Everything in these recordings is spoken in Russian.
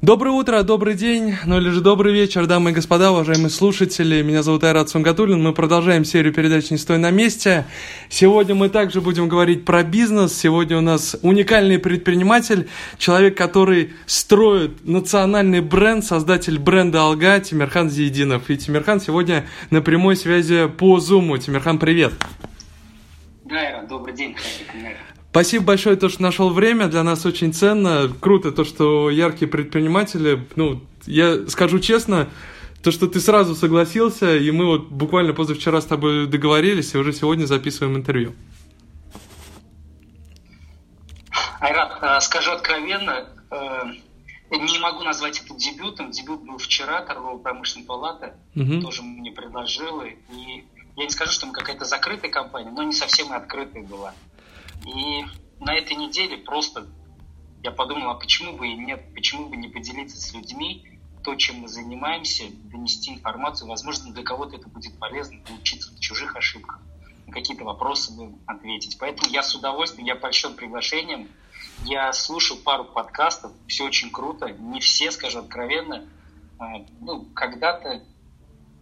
Доброе утро, добрый день, ну или же добрый вечер, дамы и господа, уважаемые слушатели. Меня зовут Айрат Сунгатуллин. Мы продолжаем серию передач «Не стой на месте». Сегодня мы также будем говорить про бизнес. Сегодня у нас уникальный предприниматель, человек, который строит национальный бренд, создатель бренда «Алга» Тимирхан Зиединов. И Тимирхан сегодня на прямой связи по Зуму. Тимирхан, привет. Да, Айрат, добрый день. Спасибо большое, то, что нашел время. Для нас очень ценно. Круто то, что яркие предприниматели, ну, я скажу честно, то, что ты сразу согласился, и мы вот буквально позавчера с тобой договорились, и уже сегодня записываем интервью. Айрат, э, скажу откровенно, э, не могу назвать это дебютом. Дебют был вчера, торгово-промышленная палата угу. тоже мне предложила. И я не скажу, что мы какая-то закрытая компания, но не совсем и открытая была. И на этой неделе просто я подумал, а почему бы и нет, почему бы не поделиться с людьми то, чем мы занимаемся, донести информацию. Возможно, для кого-то это будет полезно, поучиться в чужих ошибках, на какие-то вопросы бы ответить. Поэтому я с удовольствием, я польщен приглашением. Я слушал пару подкастов, все очень круто. Не все, скажу откровенно. А, ну, когда-то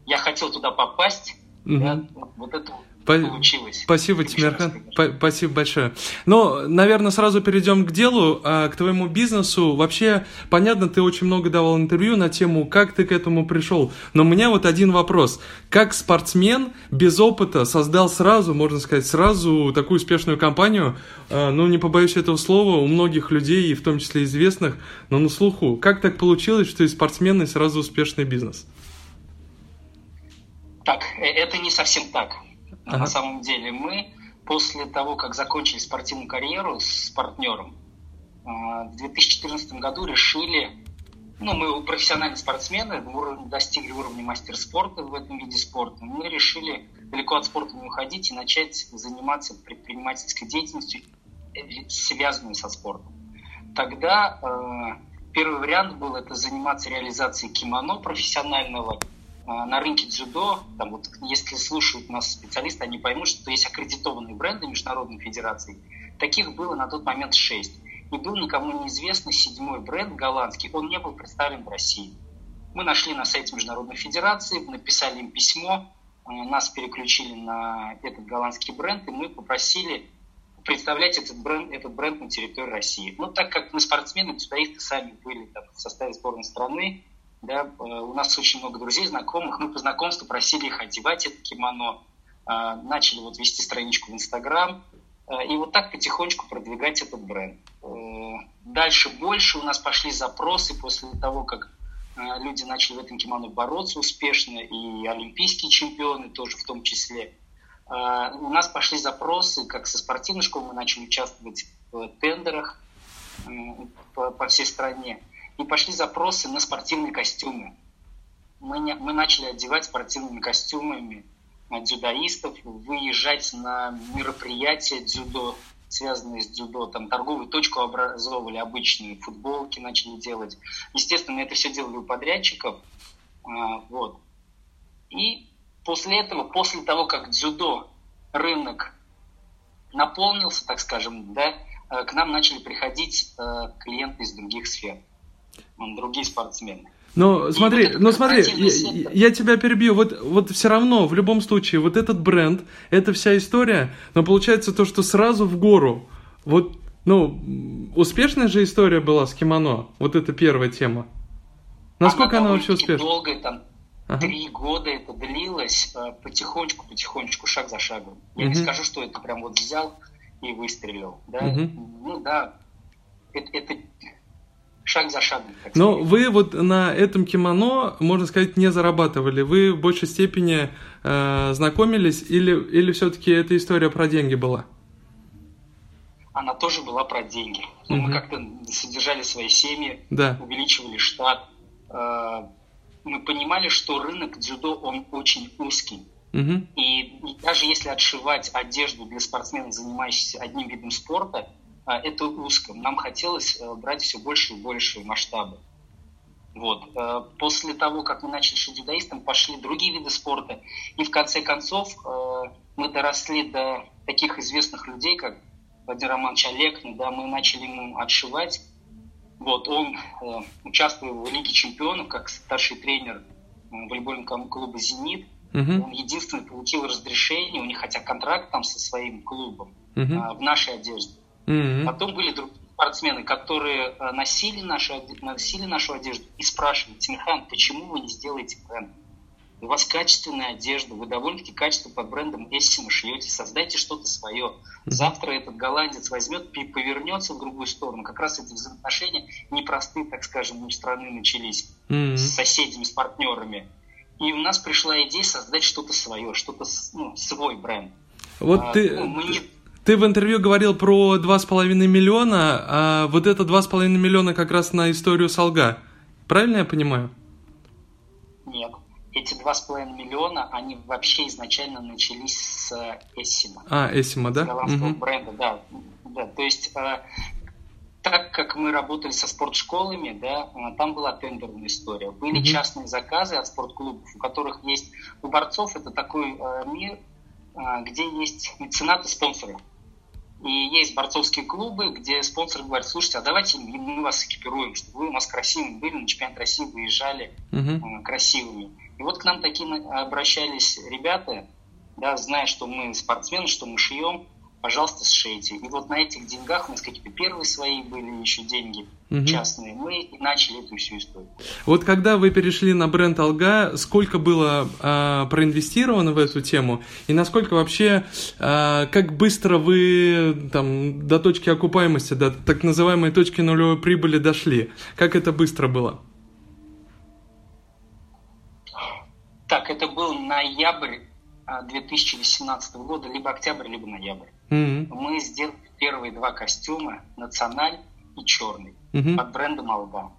я хотел туда попасть, угу. да, вот это получилось. Спасибо, Тимирхан. Спасибо большое. Ну, наверное, сразу перейдем к делу, а, к твоему бизнесу. Вообще, понятно, ты очень много давал интервью на тему, как ты к этому пришел. Но у меня вот один вопрос. Как спортсмен без опыта создал сразу, можно сказать, сразу такую успешную компанию, а, ну, не побоюсь этого слова, у многих людей, и в том числе известных, но на слуху. Как так получилось, что и сразу успешный бизнес? Так, э, это не совсем так. Ага. На самом деле мы после того, как закончили спортивную карьеру с партнером, а, в 2014 году решили, ну, мы профессиональные спортсмены, достигли уровня мастер спорта в этом виде спорта, мы решили далеко от спорта не уходить и начать заниматься предпринимательской деятельностью, э, связанной со спортом. Тогда э, первый вариант был это заниматься реализацией кимоно профессионального, на рынке дзюдо, там вот, если слушают нас специалисты, они поймут, что есть аккредитованные бренды Международной Федерации. Таких было на тот момент шесть. И был никому неизвестный седьмой бренд голландский, он не был представлен в России. Мы нашли на сайте Международной Федерации, написали им письмо, а, нас переключили на этот голландский бренд, и мы попросили представлять этот бренд, этот бренд на территории России. Но так как мы спортсмены, дзюдоисты сами были там, в составе сборной страны, да, э, у нас очень много друзей, знакомых. Мы по знакомству просили их одевать это кимоно. Э, начали вот вести страничку в Инстаграм. Э, и вот так потихонечку продвигать этот бренд. Дальше больше у нас пошли запросы после того, как люди начали в этом кимоно бороться успешно, и олимпийские чемпионы тоже в том числе. У нас пошли запросы, как со спортивной школы мы начали участвовать в тендерах по, по всей стране и пошли запросы на спортивные костюмы. Мы, не, мы начали одевать спортивными костюмами дзюдоистов, выезжать на мероприятия дзюдо, связанные с дзюдо, там торговую точку образовывали, обычные футболки начали делать. Естественно, это все делали у подрядчиков. А, вот. И после этого, после того, как дзюдо рынок наполнился, так скажем, да, э, к нам начали приходить э, клиенты из других сфер другие спортсмены. Но смотри, вот ну смотри, я, я тебя перебью. Вот, вот все равно, в любом случае, вот этот бренд, это вся история, но получается то, что сразу в гору. Вот, ну, успешная же история была с кимоно. Вот это первая тема. Насколько она, она вообще успешна? Долго, там, ага. три года это длилось, э, потихонечку, потихонечку, шаг за шагом. Я угу. не скажу, что это прям вот взял и выстрелил. Да? Угу. Ну да, это, это шаг за шагом. Но вы вот на этом кимоно, можно сказать, не зарабатывали. Вы в большей степени э, знакомились или, или все-таки эта история про деньги была? Она тоже была про деньги. Угу. Мы как-то содержали свои семьи, да. увеличивали штат. Э, мы понимали, что рынок дзюдо, он очень узкий. Угу. И, даже если отшивать одежду для спортсменов, занимающихся одним видом спорта, это узко. Нам хотелось э, брать все больше и больше масштабы. Вот. Э, после того, как мы начали шедюдаистом, пошли другие виды спорта. И в конце концов э, мы доросли до таких известных людей, как Владимир Романович Олег. Да, мы начали ему отшивать Вот, он участвовал в Лиге чемпионов как старший тренер волейбольного клуба «Зенит». Uh-huh. Он единственный получил разрешение, у них хотя контракт там со своим клубом uh-huh. в нашей одежде. Uh-huh. Потом были другие спортсмены, которые носили нашу, носили нашу одежду и спрашивали, Тимирхан, почему вы не сделаете бренд? у вас качественная одежда, вы довольно-таки качественно под брендом Эссима шьете, создайте что-то свое. Завтра этот голландец возьмет, повернется в другую сторону. Как раз эти взаимоотношения непростые, так скажем, у страны начались mm-hmm. с соседями, с партнерами. И у нас пришла идея создать что-то свое, что-то, ну, свой бренд. Вот а, ты... Ну, мы не... Ты в интервью говорил про 2,5 миллиона, а вот это 2,5 миллиона как раз на историю Солга. Правильно я понимаю? Нет эти два с половиной миллиона, они вообще изначально начались с Эссима. А, Эссима, да? С голландского угу. бренда, да. да. То есть, э, так как мы работали со спортшколами, да, э, там была тендерная история. Были угу. частные заказы от спортклубов, у которых есть... У борцов это такой э, мир, э, где есть меценаты, спонсоры. И есть борцовские клубы, где спонсоры говорят, слушайте, а давайте мы вас экипируем, чтобы вы у нас красивыми были, на чемпионат России выезжали uh-huh. красивыми. И вот к нам такие обращались ребята, да, зная, что мы спортсмены, что мы шьем, пожалуйста, сшейте. И вот на этих деньгах у нас какие-то первые свои были еще деньги угу. частные. Мы и начали эту всю историю. Вот когда вы перешли на бренд Алга, сколько было э, проинвестировано в эту тему? И насколько вообще, э, как быстро вы там до точки окупаемости, до так называемой точки нулевой прибыли дошли? Как это быстро было? Так, это был ноябрь 2018 а, года, либо октябрь, либо ноябрь. Mm-hmm. Мы сделали первые два костюма, националь и черный, mm-hmm. под брендом Алба.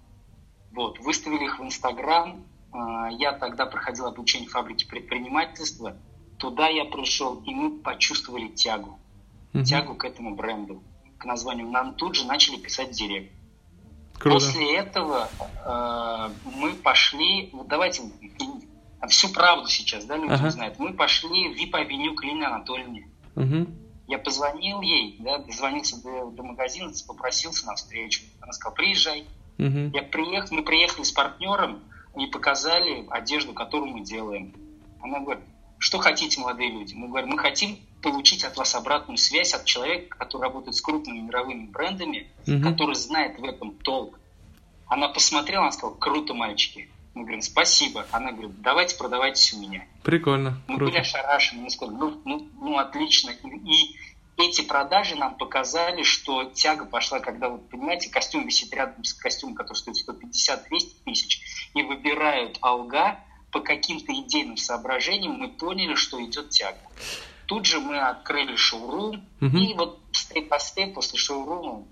Вот, выставили их в Инстаграм. А, я тогда проходил обучение в фабрике предпринимательства. Туда я пришел, и мы почувствовали тягу. Mm-hmm. Тягу к этому бренду, к названию. Нам тут же начали писать директ. Круто. После этого э, мы пошли, вот давайте всю правду сейчас, да, люди ага. знают. Мы пошли в VIP-авеню к Лине Анатольевне. Угу. Я позвонил ей, да, дозвонился до, до магазина, попросился на встречу. Она сказала, приезжай. Угу. Я приехал, мы приехали с партнером и показали одежду, которую мы делаем. Она говорит, что хотите, молодые люди? Мы говорим, мы хотим получить от вас обратную связь от человека, который работает с крупными мировыми брендами, угу. который знает в этом толк. Она посмотрела, она сказала, круто, мальчики. Мы говорим, спасибо. Она говорит, давайте продавайтесь у меня. Прикольно. Мы круто. были ошарашены. Мы сказали, ну, ну, ну отлично. И, и эти продажи нам показали, что тяга пошла, когда, вот, понимаете, костюм висит рядом с костюмом, который стоит 150-200 тысяч, и выбирают алга по каким-то идейным соображениям, мы поняли, что идет тяга. Тут же мы открыли шоурум, угу. и вот степ по степ после шоурума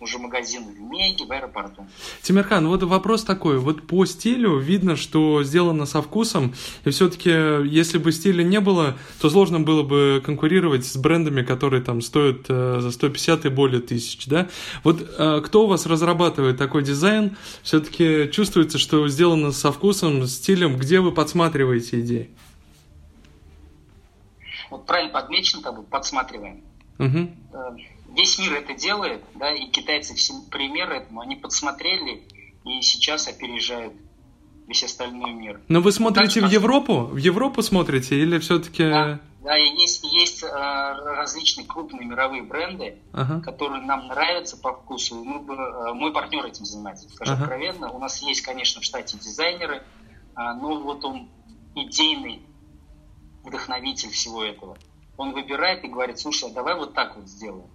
уже магазин в Меге, в аэропорту. Тимирхан, вот вопрос такой. Вот по стилю видно, что сделано со вкусом. И все-таки, если бы стиля не было, то сложно было бы конкурировать с брендами, которые там стоят э, за 150 и более тысяч, да? Вот э, кто у вас разрабатывает такой дизайн? Все-таки чувствуется, что сделано со вкусом, стилем. Где вы подсматриваете идеи? Вот правильно подмечено, как подсматриваем. Угу весь мир это делает, да, и китайцы все пример этому, они подсмотрели и сейчас опережают весь остальной мир. Но вы смотрите так, в Европу? В Европу смотрите или все-таки... Да, да и есть, есть э, различные крупные мировые бренды, ага. которые нам нравятся по вкусу. Мы, э, мой партнер этим занимается, скажу ага. откровенно. У нас есть, конечно, в штате дизайнеры, э, но вот он идейный вдохновитель всего этого. Он выбирает и говорит, слушай, а давай вот так вот сделаем.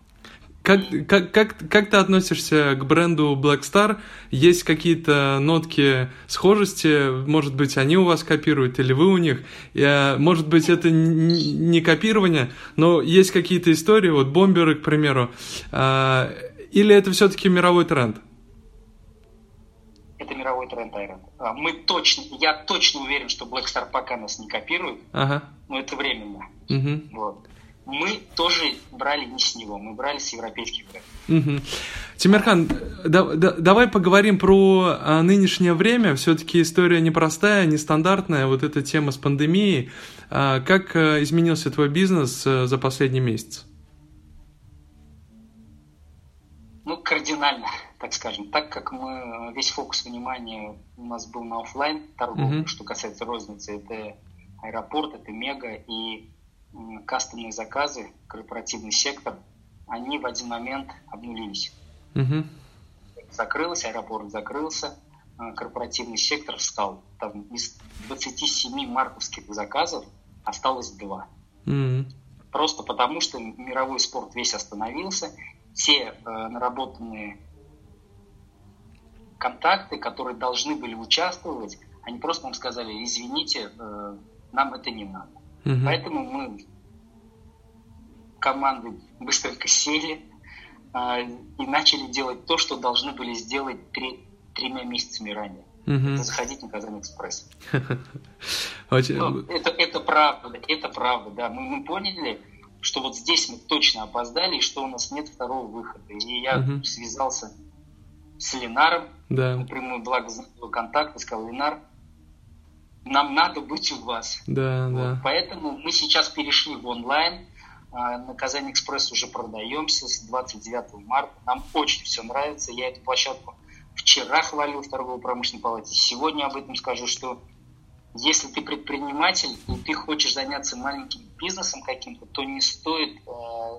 Как, как, как, как ты относишься к бренду Black Star? Есть какие-то нотки схожести? Может быть, они у вас копируют или вы у них? Я, может быть, это не копирование, но есть какие-то истории, вот бомберы, к примеру. А, или это все-таки мировой тренд? Это мировой тренд, Айрон. А, мы точно, я точно уверен, что Black Star пока нас не копирует, ага. но это временно. Угу. Вот мы тоже брали не с него, мы брали с европейских брендов. Угу. Тимирхан, да, да, давай поговорим про а, нынешнее время. Все-таки история непростая, нестандартная. Вот эта тема с пандемией. А, как а, изменился твой бизнес а, за последний месяц? Ну, кардинально. так скажем, так как мы весь фокус внимания у нас был на офлайн торговле, mm-hmm. что касается розницы, это аэропорт, это мега и кастомные заказы, корпоративный сектор, они в один момент обнулились. Mm-hmm. Закрылся, аэропорт закрылся, э, корпоративный сектор встал. Там из 27 марковских заказов осталось два. Mm-hmm. Просто потому, что мировой спорт весь остановился, те э, наработанные контакты, которые должны были участвовать, они просто нам сказали, извините, э, нам это не надо. Угу. Поэтому мы команды быстренько сели э, и начали делать то, что должны были сделать три, тремя месяцами ранее. Угу. Это заходить на Казань Экспресс. Ну, это, это правда, это правда, да. Мы, мы поняли, что вот здесь мы точно опоздали, и что у нас нет второго выхода. И я угу. связался с Ленаром, да. напрямую, благо контакт, и сказал, Ленар, нам надо быть у вас. Да, вот. да. Поэтому мы сейчас перешли в онлайн, а, на Казань Экспресс уже продаемся с 29 марта. Нам очень все нравится. Я эту площадку вчера хвалил в торгово-промышленной палате. Сегодня об этом скажу, что если ты предприниматель и ты хочешь заняться маленьким бизнесом каким-то, то не стоит э,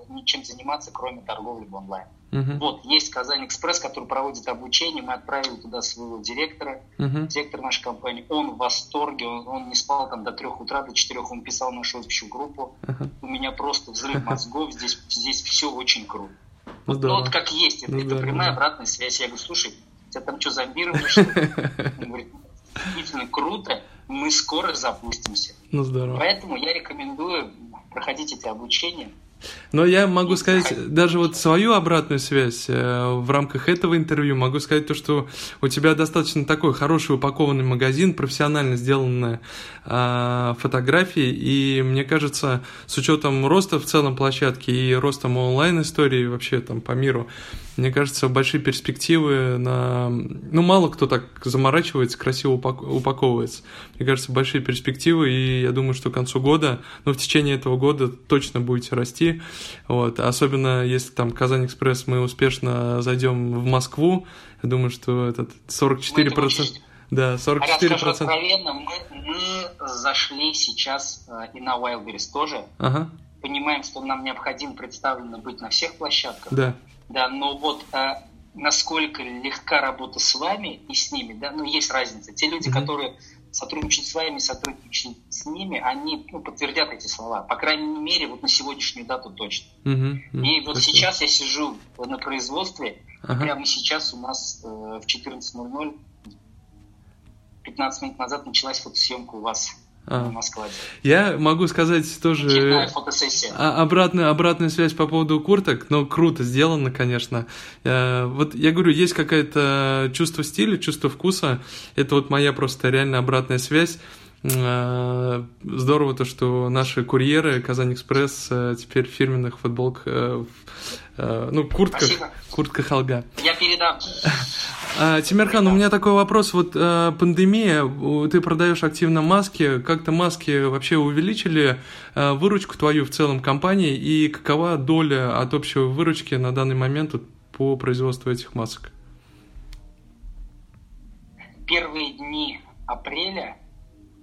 ничем заниматься, кроме торговли в онлайн. Uh-huh. Вот, есть Казань Экспресс, который проводит обучение, мы отправили туда своего директора, uh-huh. директор нашей компании, он в восторге, он, он не спал там до трех утра, до четырех, он писал нашу общую группу, uh-huh. у меня просто взрыв мозгов, здесь, здесь все очень круто. Ну, ну вот как есть, это, ну, это прямая обратная связь. Я говорю, слушай, тебя там что, зомбировали, что Он говорит, действительно круто, мы скоро запустимся. Ну, здорово. Поэтому я рекомендую проходить эти обучения. Но я могу сказать даже вот свою обратную связь э, в рамках этого интервью. Могу сказать то, что у тебя достаточно такой хороший упакованный магазин, профессионально сделанные э, фотографии. И мне кажется, с учетом роста в целом площадки и ростом онлайн-истории вообще там по миру, мне кажется, большие перспективы на... Ну, мало кто так заморачивается, красиво упаковывается. Мне кажется, большие перспективы, и я думаю, что к концу года, ну, в течение этого года точно будете расти. Вот. Особенно, если там Казань-Экспресс мы успешно зайдем в Москву, я думаю, что этот 44%... процента да, 44%. А я скажу откровенно, мы, мы зашли сейчас э, и на Wildberries тоже. Ага. Понимаем, что нам необходимо представлено быть на всех площадках. Да. Да, но вот а, насколько легка работа с вами и с ними, да, ну есть разница. Те люди, mm-hmm. которые сотрудничают с вами, сотрудничают с ними, они ну, подтвердят эти слова. По крайней мере, вот на сегодняшнюю дату точно. Mm-hmm. Mm-hmm. И вот Спасибо. сейчас я сижу на производстве, ага. прямо сейчас у нас э, в 14.00 15 минут назад началась фотосъемка у вас а. на складе. Я могу сказать тоже обратную, обратную связь по поводу курток, но круто сделано, конечно. Я, вот я говорю, есть какое-то чувство стиля, чувство вкуса. Это вот моя просто реально обратная связь. А, здорово то, что наши курьеры Казань Экспресс э, теперь в фирменных футболках, э, э, ну, куртках, Спасибо. куртка Халга. Я передам. А, Тимирхан, у меня такой вопрос. Вот э, пандемия, ты продаешь активно маски. Как-то маски вообще увеличили э, выручку твою в целом компании? И какова доля от общей выручки на данный момент по производству этих масок? Первые дни апреля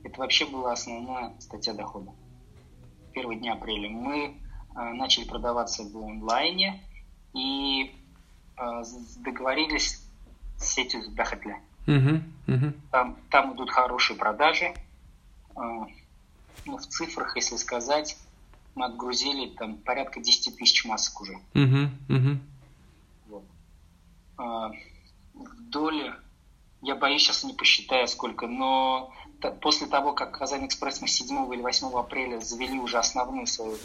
это вообще была основная статья дохода. Первые дни апреля мы э, начали продаваться в онлайне и договорились сетью Дахатля. Uh-huh, uh-huh. Там, там идут хорошие продажи. А, ну, в цифрах, если сказать, мы отгрузили там порядка 10 тысяч масок уже. Uh-huh, uh-huh. Вот. А, в доле, я боюсь, сейчас не посчитаю сколько, но после того, как Казань Экспресс мы 7 или 8 апреля завели уже основную свою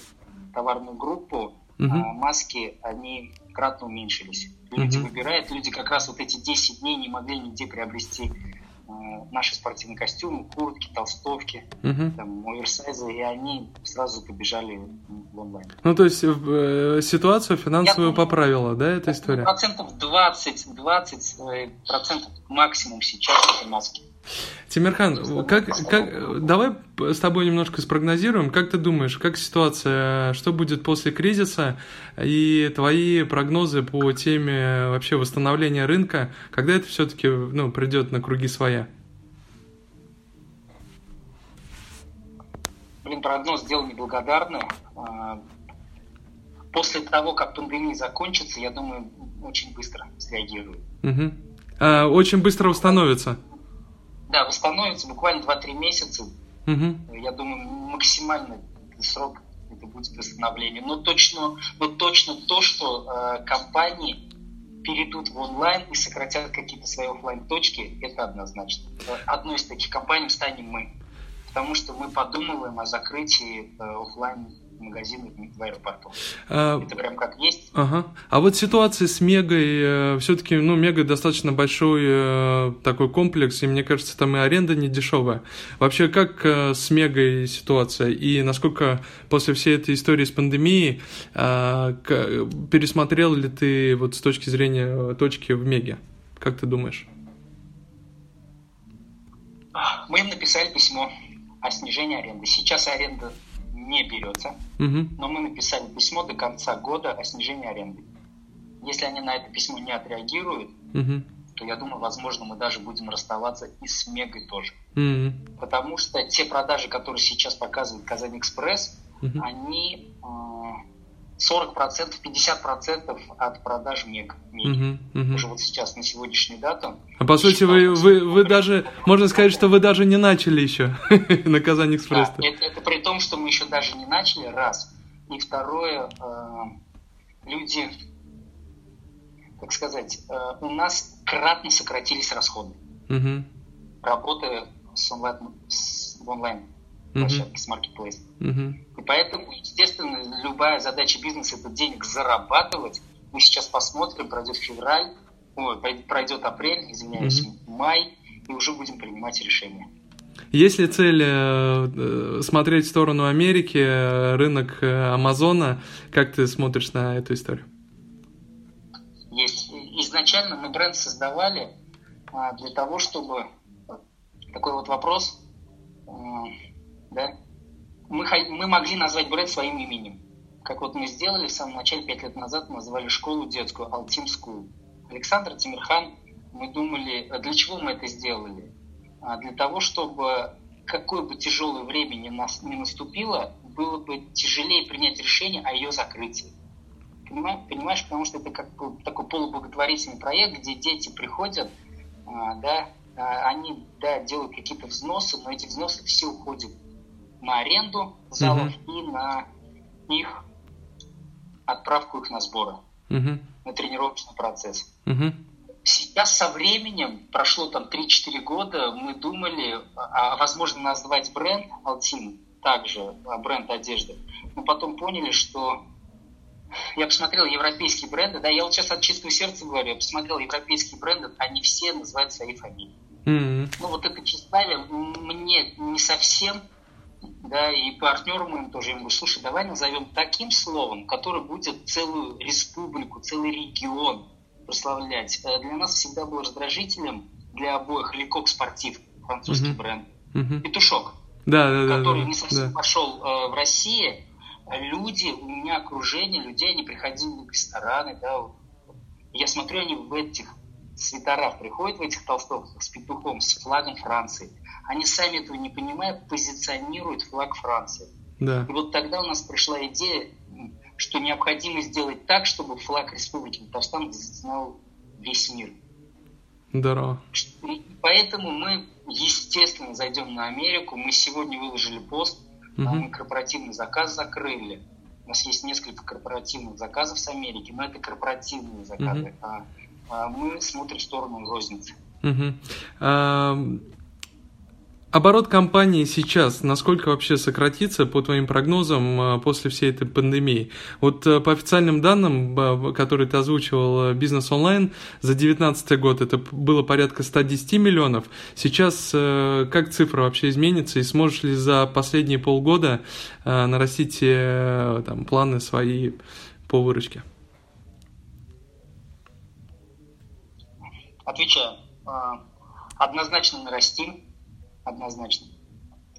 товарную группу, угу. а маски, они кратно уменьшились. Люди угу. выбирают, люди как раз вот эти 10 дней не могли нигде приобрести э, наши спортивные костюмы, куртки, толстовки, угу. там, оверсайзы, и они сразу побежали в онлайн. Ну, то есть э, ситуацию финансовую Я, поправила, да, эта история? Процентов 20, 20 процентов максимум сейчас это маски. Тимирхан, как, как, давай с тобой немножко спрогнозируем. Как ты думаешь, как ситуация, что будет после кризиса и твои прогнозы по теме вообще восстановления рынка, когда это все-таки ну, придет на круги своя? Блин, прогноз дело неблагодарное. А, после того, как пандемия закончится, я думаю, очень быстро среагирует. Угу. А, очень быстро восстановится. Да, восстановится буквально 2-3 месяца. Угу. Я думаю, максимальный срок это будет восстановление. Но точно, но точно то, что э, компании перейдут в онлайн и сократят какие-то свои офлайн точки, это однозначно. Одной из таких компаний станем мы. Потому что мы подумываем о закрытии э, офлайн магазины в аэропорту. А, Это прям как есть. Ага. А вот ситуация с Мегой, э, все-таки, ну, Мега достаточно большой э, такой комплекс, и мне кажется, там и аренда не дешевая. Вообще, как э, с Мегой ситуация? И насколько после всей этой истории с пандемией к, пересмотрел ли ты вот с точки зрения точки в Меге? Как ты думаешь? Мы им написали письмо о снижении аренды. Сейчас аренда не берется, угу. но мы написали письмо до конца года о снижении аренды. Если они на это письмо не отреагируют, угу. то я думаю, возможно, мы даже будем расставаться и с Мегой тоже. Угу. Потому что те продажи, которые сейчас показывает Казань Экспресс, угу. они э, 40%, 50% от продаж мег. Угу, угу. Уже вот сейчас, на сегодняшнюю дату. А по сути, вы, вы, вы даже, можно сказать, что вы даже не начали еще на Казань Экспресс. Да, это, что мы еще даже не начали, раз. И второе, э, люди, как сказать, э, у нас кратно сократились расходы. Угу. Работая с онлайн, с, в онлайн площадки, с маркетплейс. Uh-huh. И поэтому, естественно, любая задача бизнеса – это денег зарабатывать. Мы сейчас посмотрим, пройдет февраль, ой, пройдет апрель, извиняюсь, uh-huh. май, и уже будем принимать решения. Есть ли цель э, смотреть в сторону Америки, рынок э, Амазона? Как ты смотришь на эту историю? Есть. Изначально мы бренд создавали а, для того, чтобы такой вот вопрос да, мы, мы могли назвать бренд своим именем. Как вот мы сделали в самом начале, пять лет назад, мы назвали школу детскую Алтимскую. Александр Тимирхан, мы думали, для чего мы это сделали? А для того, чтобы какое бы тяжелое время ни, нас, ни наступило, было бы тяжелее принять решение о ее закрытии. Понимаешь? Потому что это как такой полублаготворительный проект, где дети приходят, а, да, они да, делают какие-то взносы, но эти взносы все уходят на аренду залов uh-huh. и на их отправку их на сборы, uh-huh. на тренировочный процесс. Uh-huh. Сейчас со временем, прошло там 3-4 года, мы думали, а, а возможно назвать бренд Altim, также а, бренд одежды, но потом поняли, что я посмотрел европейские бренды, да, я вот сейчас от чистого сердца говорю, я посмотрел европейские бренды, они все называют свои фамилии. Mm-hmm. Ну вот это тщеславие мне не совсем да, и партнеру моим тоже, я ему говорю, слушай, давай назовем таким словом, которое будет целую республику, целый регион прославлять. Э, для нас всегда был раздражителем для обоих Лекок Спортив, французский uh-huh. бренд, uh-huh. Петушок, да, да, который да, не совсем да. пошел э, в России. Люди, у меня окружение людей, они приходили в рестораны, да, вот. я смотрю, они в этих свитерах приходят, в этих толстовках с петухом, с флагом Франции они сами этого не понимая, позиционируют флаг Франции. Да. И вот тогда у нас пришла идея, что необходимо сделать так, чтобы флаг Республики Татарстан знал весь мир. Здорово. И поэтому мы, естественно, зайдем на Америку. Мы сегодня выложили пост, угу. мы корпоративный заказ закрыли. У нас есть несколько корпоративных заказов с Америки, но это корпоративные заказы. Угу. А, а мы смотрим в сторону розницы. Угу. А, Оборот компании сейчас насколько вообще сократится, по твоим прогнозам, э, после всей этой пандемии? Вот э, по официальным данным, которые ты озвучивал, э, бизнес онлайн за 2019 год это было порядка 110 миллионов. Сейчас как цифра вообще изменится и сможешь ли за последние полгода нарастить там, планы свои по выручке? Отвечаю. Однозначно нарастим однозначно.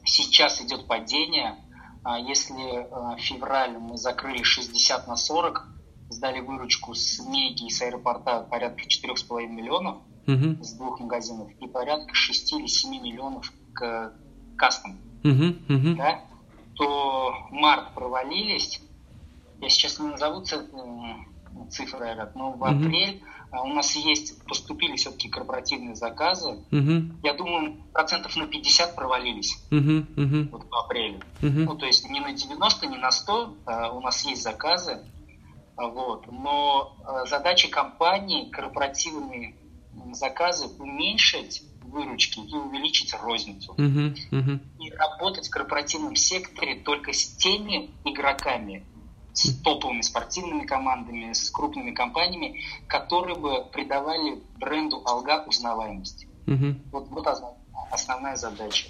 Сейчас идет падение. А если в феврале мы закрыли 60 на 40, сдали выручку с Меги и с аэропорта порядка 4,5 миллионов uh-huh. с двух магазинов и порядка 6 или 7 миллионов к кастом, uh-huh. Uh-huh. Да, то март провалились. Я сейчас не назову цифры, Айрат, но в uh-huh. апрель а, у нас есть, поступили все-таки корпоративные заказы. Uh-huh. Я думаю, процентов на 50 провалились uh-huh. Uh-huh. Вот в апреле. Uh-huh. Ну, то есть не на 90, не на 100, а у нас есть заказы. Вот. Но э, задача компании корпоративные заказы уменьшить выручки и увеличить розницу. Uh-huh, uh-huh. И работать в корпоративном секторе только с теми игроками, с топовыми спортивными командами, с крупными компаниями, которые бы придавали бренду Алга узнаваемость. Uh-huh. Вот, вот основная задача.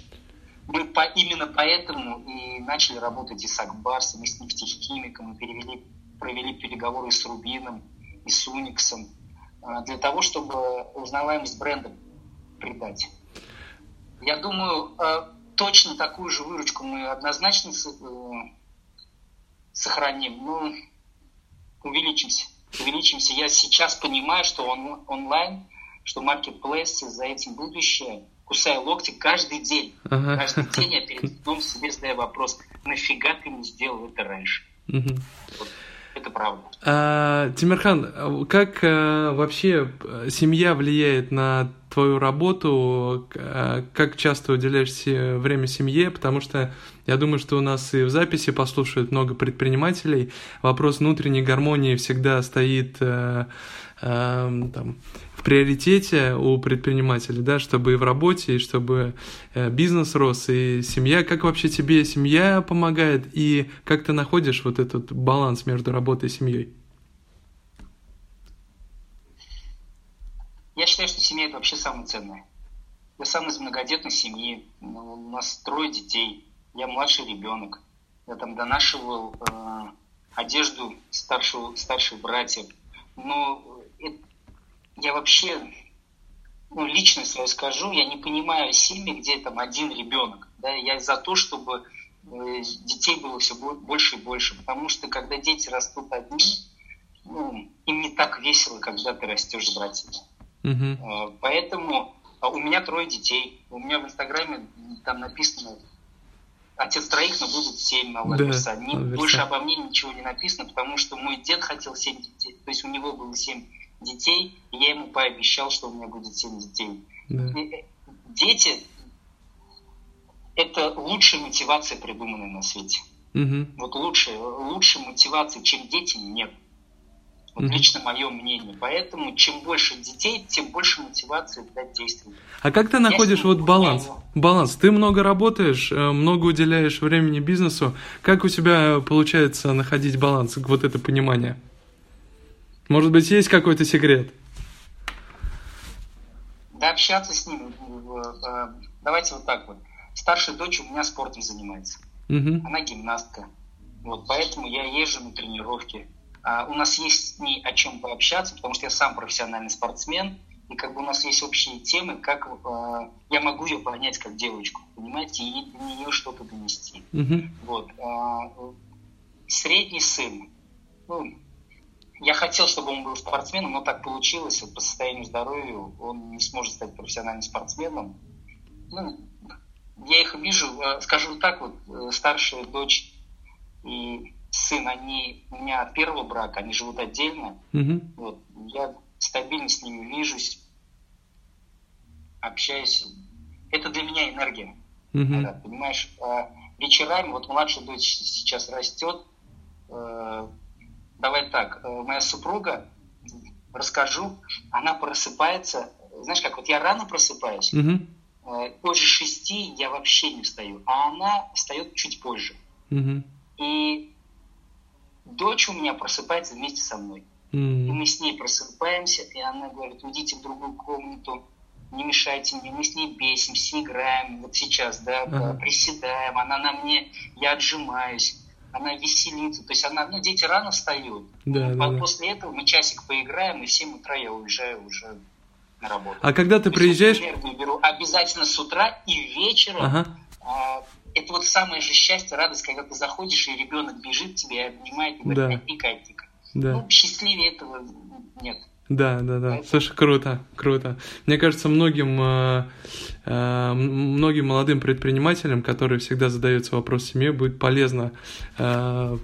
Мы по, именно поэтому и начали работать и с Акбарсом, и с нефтехимиком, и перевели провели переговоры с Рубином и с Униксом а, для того, чтобы узнаваемость бренда придать. Я думаю, а, точно такую же выручку мы однозначно э, сохраним, но увеличимся. Увеличимся. Я сейчас понимаю, что он, онлайн, что маркетплейсы за этим будущее, кусая локти каждый день. Ага. Каждый день я перед сном себе задаю вопрос, нафига ты не сделал это раньше? Угу. Вот это правда. А, Тимирхан, как а, вообще э, семья влияет на твою работу? А, как часто уделяешь время семье? Потому что я думаю, что у нас и в записи послушают много предпринимателей. Вопрос внутренней гармонии всегда стоит там, приоритете у предпринимателя, да, чтобы и в работе, и чтобы э, бизнес рос, и семья. Как вообще тебе семья помогает, и как ты находишь вот этот баланс между работой и семьей? Я считаю, что семья – это вообще самое ценное. Я сам из многодетной семьи, у нас трое детей, я младший ребенок. Я там донашивал э, одежду старшего, старших братьев. Но я вообще, ну, лично свое скажу, я не понимаю семьи, где там один ребенок. Да, я за то, чтобы э, детей было все больше и больше, потому что когда дети растут одни, ну, им не так весело, когда ты растешь с братьями. Uh-huh. Поэтому а у меня трое детей. У меня в Инстаграме там написано отец троих, но будут семь на да, Не, больше обо мне ничего не написано, потому что мой дед хотел семь детей. То есть у него было семь детей, и я ему пообещал, что у меня будет 7 детей. Да. Э, дети – это лучшая мотивация, придуманная на свете. Угу. Вот лучше, лучше мотивации, чем дети, нет. Вот угу. лично мое мнение. Поэтому чем больше детей, тем больше мотивации для действий. А как ты находишь вот баланс? Баланс. Ты много работаешь, э, много уделяешь времени бизнесу. Как у тебя получается находить баланс, вот это понимание? Может быть, есть какой-то секрет? Да, общаться с ним. Э, давайте вот так вот. Старшая дочь у меня спортом занимается. Угу. Она гимнастка. Вот, поэтому я езжу на тренировки. А у нас есть с ней о чем пообщаться, потому что я сам профессиональный спортсмен. И как бы у нас есть общие темы, как э, я могу ее понять как девочку, понимаете, и до нее что-то донести. Угу. Вот. Э, средний сын, ну, я хотел, чтобы он был спортсменом, но так получилось, вот по состоянию здоровья он не сможет стать профессиональным спортсменом. Ну, я их вижу, э, скажу так, вот э, старшая дочь и сын, они у меня от первого брака, они живут отдельно. Угу. Вот, я стабильно с ними вижусь, общаюсь. Это для меня энергия. Угу. Да, понимаешь, а вечерами, вот младшая дочь сейчас растет, э, давай так, э, моя супруга, расскажу, она просыпается, знаешь как, вот я рано просыпаюсь, угу. позже шести я вообще не встаю, а она встает чуть позже. Угу. И дочь у меня просыпается вместе со мной. Угу. И мы с ней просыпаемся, и она говорит, уйдите в другую комнату, не мешайте мне, мы с ней бесимся, играем, вот сейчас, да, ага. приседаем, она на мне, я отжимаюсь она веселится. То есть она, ну, дети рано встают. Да, да, После этого мы часик поиграем, и в 7 утра я уезжаю уже на работу. А когда ты То приезжаешь... Энергию беру обязательно с утра и вечером. Ага. А, это вот самое же счастье, радость, когда ты заходишь, и ребенок бежит к тебе обнимает, и говорит, да. тикай. Да. Ну, счастливее этого нет. Да, да, да. Слушай, круто, круто. Мне кажется, многим, э, э, многим молодым предпринимателям, которые всегда задаются вопрос семье, будет полезно э,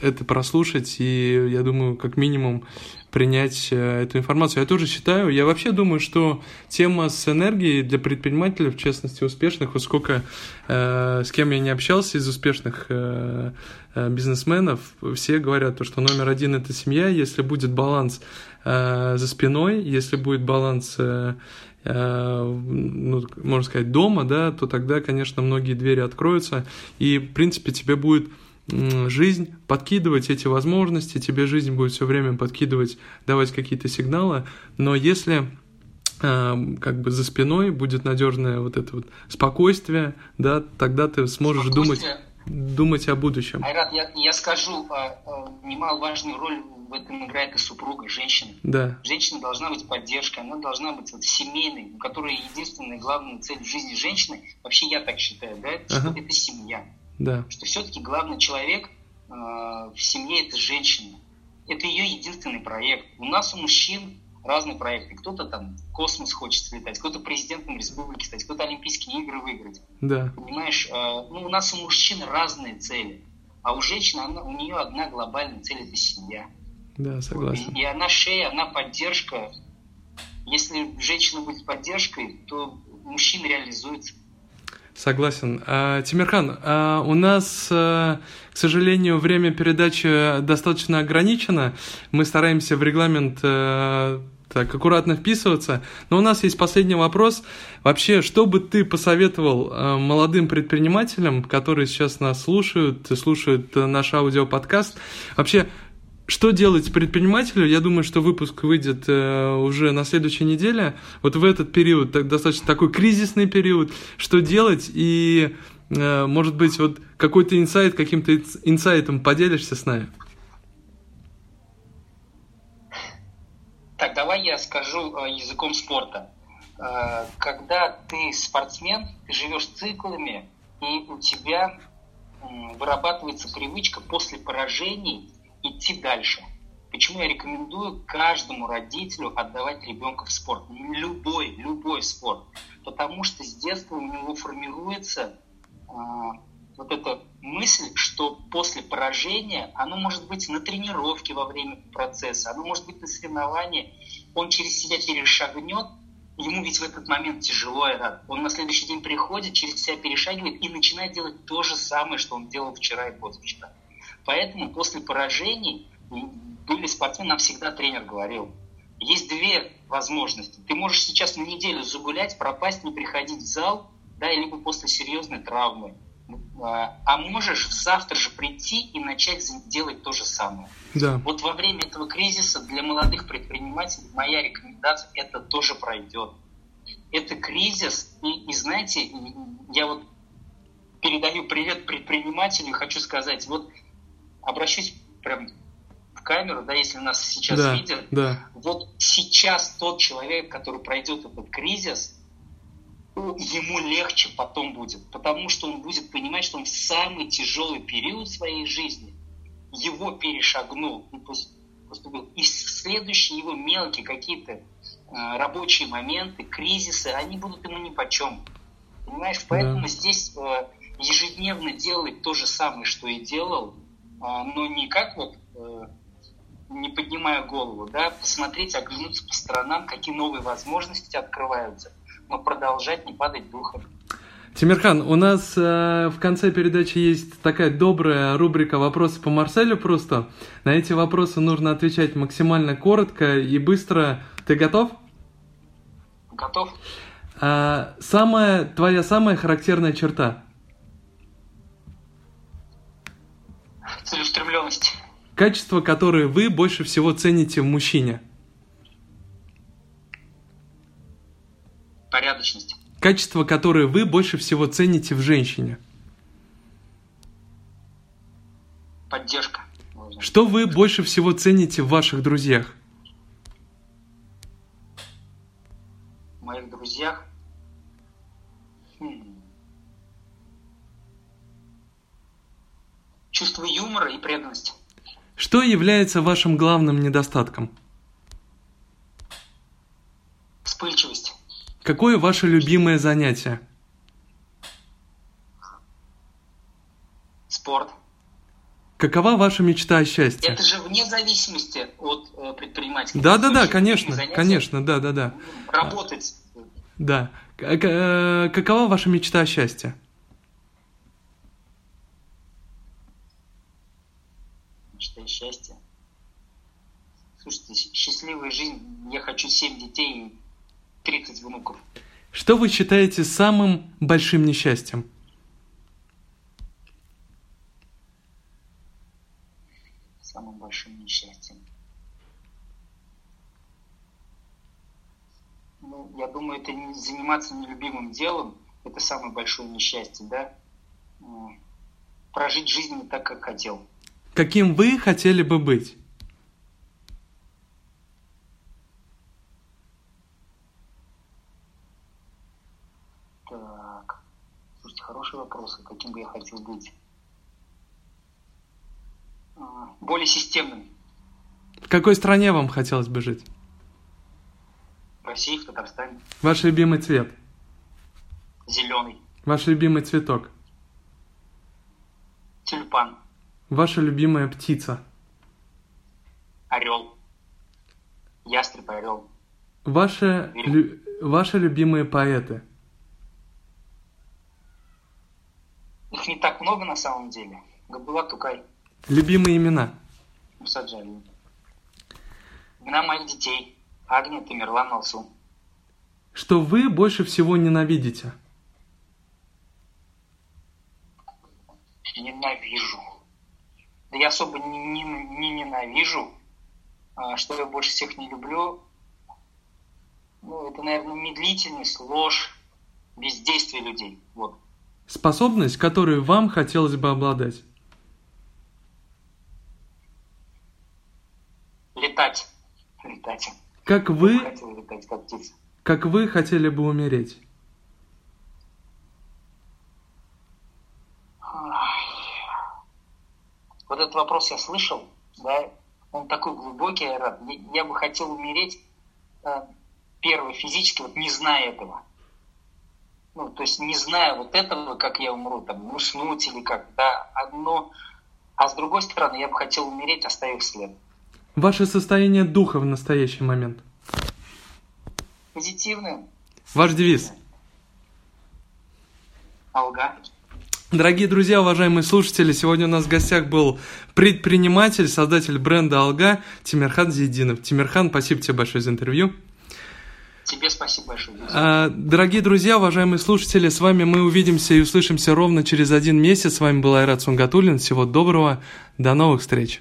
это прослушать, и я думаю, как минимум принять э, эту информацию. Я тоже считаю, я вообще думаю, что тема с энергией для предпринимателей, в частности успешных, вот сколько э, с кем я не общался из успешных э, э, бизнесменов, все говорят, то, что номер один это семья, если будет баланс э, за спиной, если будет баланс э, э ну, можно сказать, дома, да, то тогда, конечно, многие двери откроются, и, в принципе, тебе будет жизнь подкидывать эти возможности, тебе жизнь будет все время подкидывать, давать какие-то сигналы, но если э, как бы за спиной будет надежное вот это вот спокойствие, да, тогда ты сможешь думать, думать о будущем. Айрат, я, я скажу, э, немаловажную роль в этом играет и супруга, женщина. Да. Женщина должна быть поддержкой, она должна быть вот семейной, у которой единственная главная цель в жизни женщины, вообще я так считаю, да, что ага. это семья. Да. Что все-таки главный человек э, в семье это женщина. Это ее единственный проект. У нас у мужчин разные проекты. Кто-то там в космос хочет слетать, кто-то президентом республики стать, кто-то Олимпийские игры выиграть. Да. Понимаешь, э, ну у нас у мужчин разные цели. А у женщины она, у нее одна глобальная цель это семья. Да, согласен. И, и она шея, она поддержка. Если женщина будет поддержкой, то мужчина реализуется. Согласен. А, Тимирхан, а у нас, а, к сожалению, время передачи достаточно ограничено. Мы стараемся в регламент а, так аккуратно вписываться. Но у нас есть последний вопрос. Вообще, что бы ты посоветовал молодым предпринимателям, которые сейчас нас слушают, слушают наш аудиоподкаст? Вообще, что делать предпринимателю? Я думаю, что выпуск выйдет э, уже на следующей неделе. Вот в этот период, так, достаточно такой кризисный период, что делать и, э, может быть, вот какой-то инсайт, каким-то инсайтом поделишься с нами? Так, давай я скажу э, языком спорта. Э, когда ты спортсмен, ты живешь циклами, и у тебя э, вырабатывается привычка после поражений – идти дальше. Почему я рекомендую каждому родителю отдавать ребенка в спорт? Любой, любой спорт. Потому что с детства у него формируется э, вот эта мысль, что после поражения, оно может быть на тренировке во время процесса, оно может быть на соревновании, он через себя перешагнет, ему ведь в этот момент тяжело рад. Он на следующий день приходит, через себя перешагивает и начинает делать то же самое, что он делал вчера и позавчера. Поэтому после поражений были спортсмены, нам всегда тренер говорил, есть две возможности. Ты можешь сейчас на неделю загулять, пропасть, не приходить в зал, да, либо после серьезной травмы. А, а можешь завтра же прийти и начать делать то же самое. Да. Вот во время этого кризиса для молодых предпринимателей моя рекомендация – это тоже пройдет. Это кризис, и, и знаете, я вот передаю привет предпринимателю, хочу сказать, вот обращусь прям в камеру, да, если нас сейчас да, видят, да. вот сейчас тот человек, который пройдет этот кризис, ему легче потом будет, потому что он будет понимать, что он в самый тяжелый период своей жизни его перешагнул, поступил. И следующие его мелкие какие-то э, рабочие моменты, кризисы, они будут ему ни по чем. Понимаешь, поэтому да. здесь э, ежедневно делать то же самое, что и делал, а, но не как вот э, не поднимая голову, да, посмотреть, оглянуться по сторонам, какие новые возможности открываются, но продолжать не падать духом. Тимирхан, у нас э, в конце передачи есть такая добрая рубрика «Вопросы по Марселю» просто. На эти вопросы нужно отвечать максимально коротко и быстро. Ты готов? Готов. А, самая, твоя самая характерная черта? Целеустремленность. Качество, которое вы больше всего цените в мужчине? Порядочность. Качество, которое вы больше всего цените в женщине? Поддержка. Что вы больше всего цените в ваших друзьях? Юмора и преданность. Что является вашим главным недостатком? Вспыльчивость. Какое ваше любимое занятие? Спорт. Какова ваша мечта о счастье? Это же вне зависимости от э, предпринимательства. Да, да, да, конечно, конечно, да, да, да. Работать. Да. Э, какова ваша мечта о счастье? Мечта о счастье. Слушайте, счастливая жизнь. Я хочу 7 детей и 30 внуков. Что вы считаете самым большим несчастьем? самым большим несчастьем? Ну, я думаю, это не заниматься нелюбимым делом, это самое большое несчастье, да? Прожить жизнь не так, как хотел. Каким вы хотели бы быть? Так, слушайте, хороший вопрос, а каким бы я хотел быть? более системным. В какой стране вам хотелось бы жить? В России, в Татарстане. Ваш любимый цвет? Зеленый. Ваш любимый цветок? Тюльпан. Ваша любимая птица? Орел. Ястреб орел. Ваши, лю, ваши любимые поэты? Их не так много на самом деле. Габдулла Тукай. Любимые имена? Мусаджали. Имена моих детей. Агния Тамерлан Малсу. Что вы больше всего ненавидите? Ненавижу. Да я особо не, не, не ненавижу. А, что я больше всех не люблю? Ну, это, наверное, медлительность, ложь, бездействие людей. Вот. Способность, которую вам хотелось бы обладать? Летать. Летать. Как вы... Хотел летать, как птица. Как вы хотели бы умереть? Вот этот вопрос я слышал, да, он такой глубокий, я, я бы хотел умереть, э, первое, физически, вот не зная этого. Ну, то есть не зная вот этого, как я умру, там, уснуть или как, да, одно. А с другой стороны, я бы хотел умереть, оставив след. Ваше состояние духа в настоящий момент? Позитивное. Ваш девиз? Алга. Дорогие друзья, уважаемые слушатели, сегодня у нас в гостях был предприниматель, создатель бренда «Алга» Тимирхан Зидинов. Тимирхан, спасибо тебе большое за интервью. Тебе спасибо большое. А, дорогие друзья, уважаемые слушатели, с вами мы увидимся и услышимся ровно через один месяц. С вами был Айрат Сунгатуллин. Всего доброго, до новых встреч.